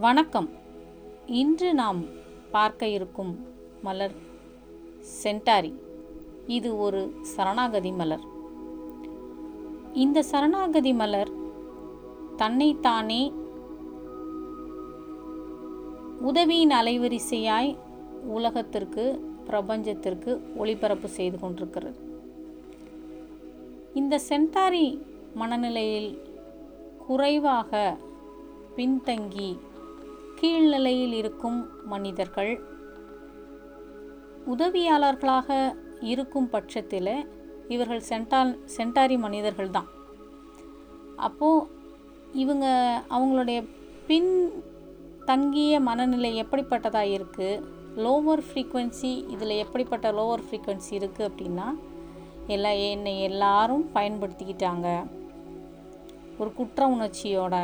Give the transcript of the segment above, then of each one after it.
வணக்கம். இன்று நாம் பார்க்க இருக்கும் மலர் சென்டாரி. இது ஒரு சரணாகதி மலர். இந்த சரணாகதி மலர் தன்னைத்தானே உதவியின் அலைவரிசையாய் உலகத்திற்கு பிரபஞ்சத்திற்கு ஒளிபரப்பு செய்து கொண்டிருக்கிறது. இந்த சென்டாரி மனநிலையில் குறைவாக பின்தங்கி கீழ்நிலையில் இருக்கும் மனிதர்கள் உதவியாளர்களாக இருக்கும் பட்சத்தில் இவர்கள் சென்டால் சென்டாரி மனிதர்கள் தான் அப்போது இவங்க அவங்களுடைய பின் தங்கிய மனநிலை எப்படிப்பட்டதாக இருக்குது லோவர் ஃப்ரீக்குவென்சி இதில் எப்படிப்பட்ட லோவர் ஃப்ரீக்குவென்சி இருக்குது அப்படின்னா எல்லா என்னை எல்லாரும் பயன்படுத்திக்கிட்டாங்க. ஒரு குற்ற உணர்ச்சியோட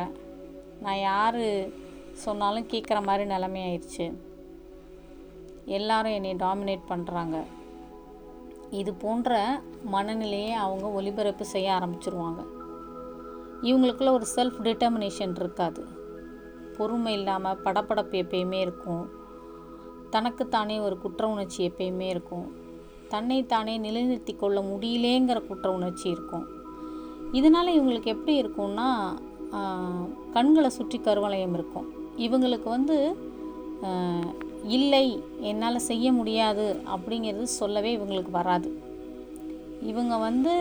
நான் யார் சொன்னாலும் கேட்குற மாதிரி நிலைமை ஆயிடுச்சு. எல்லாரும் என்னை டாமினேட் பண்ணுறாங்க இது போன்ற மனநிலையை அவங்க ஒளிபரப்பு செய்ய ஆரம்பிச்சிருவாங்க. இவங்களுக்குள்ள ஒரு செல்ஃப் டிட்டர்மினேஷன் இருக்காது. பொறுமை இல்லாமல் படப்படப்பு எப்பயுமே இருக்கும். தனக்குத்தானே ஒரு குற்ற உணர்ச்சி எப்பயுமே இருக்கும். தன்னைத்தானே நிலைநிறுத்தி கொள்ள முடியலேங்கிற குற்ற உணர்ச்சி இருக்கும். இதனால் இவங்களுக்கு எப்படி இருக்கும்னா கண்களை சுற்றி கருவளையம் இருக்கும். இவங்களுக்கு வந்து இல்லை என்னால் செய்ய முடியாது அப்படிங்கிறது சொல்லவே இவங்களுக்கு வராது. இவங்க வந்து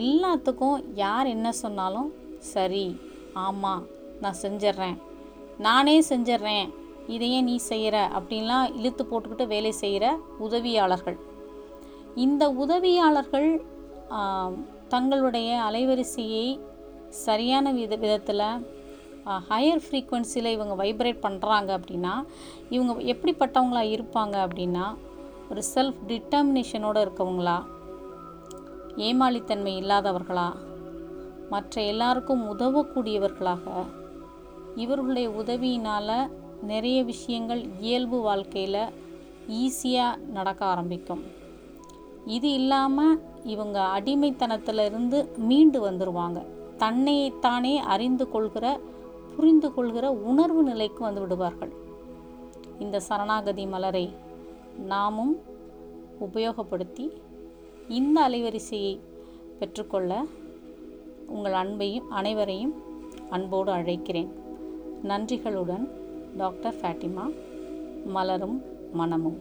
எல்லாத்துக்கும் யார் என்ன சொன்னாலும் சரி ஆமாம் நான் செஞ்சிட்றேன் நானே செஞ்சிட்றேன் இதையே நீ செய்கிற அப்படின்லாம் இழுத்து போட்டுக்கிட்டு வேலை செய்கிற உதவியாளர்கள். இந்த உதவியாளர்கள் தங்களுடைய அலைவரிசையை சரியான வித விதத்தில் ஹையர் ஃப்ரீக்குவென்சியில் இவங்க வைப்ரேட் பண்ணுறாங்க அப்படின்னா இவங்க எப்படிப்பட்டவங்களா இருப்பாங்க அப்படின்னா ஒரு செல்ஃப் டிட்டர்மினேஷனோடு இருக்கவங்களா ஏமாளித்தன்மை இல்லாதவர்களா மற்ற எல்லாருக்கும் உதவக்கூடியவர்களாக இவர்களுடைய உதவியினால் நிறைய விஷயங்கள் இயல்பு வாழ்க்கையில் ஈஸியாக நடக்க ஆரம்பிக்கும். இது இல்லாமல் இவங்க அடிமைத்தனத்திலிருந்து மீண்டு வந்துடுவாங்க தன்னைத்தானே அறிந்து கொள்கிற புரிந்து கொள்கிற உணர்வு நிலைக்கு வந்து விடுவார்கள். இந்த சரணாகதி மலரை நாமும் உபயோகப்படுத்தி இந்த அலைவரிசையை பெற்றுக்கொள்ள உங்கள் அன்பையும் அனைவரையும் அன்போடு அழைக்கிறேன். நன்றிகளுடன் டாக்டர் ஃபேட்டிமா மலரும் மனமும்.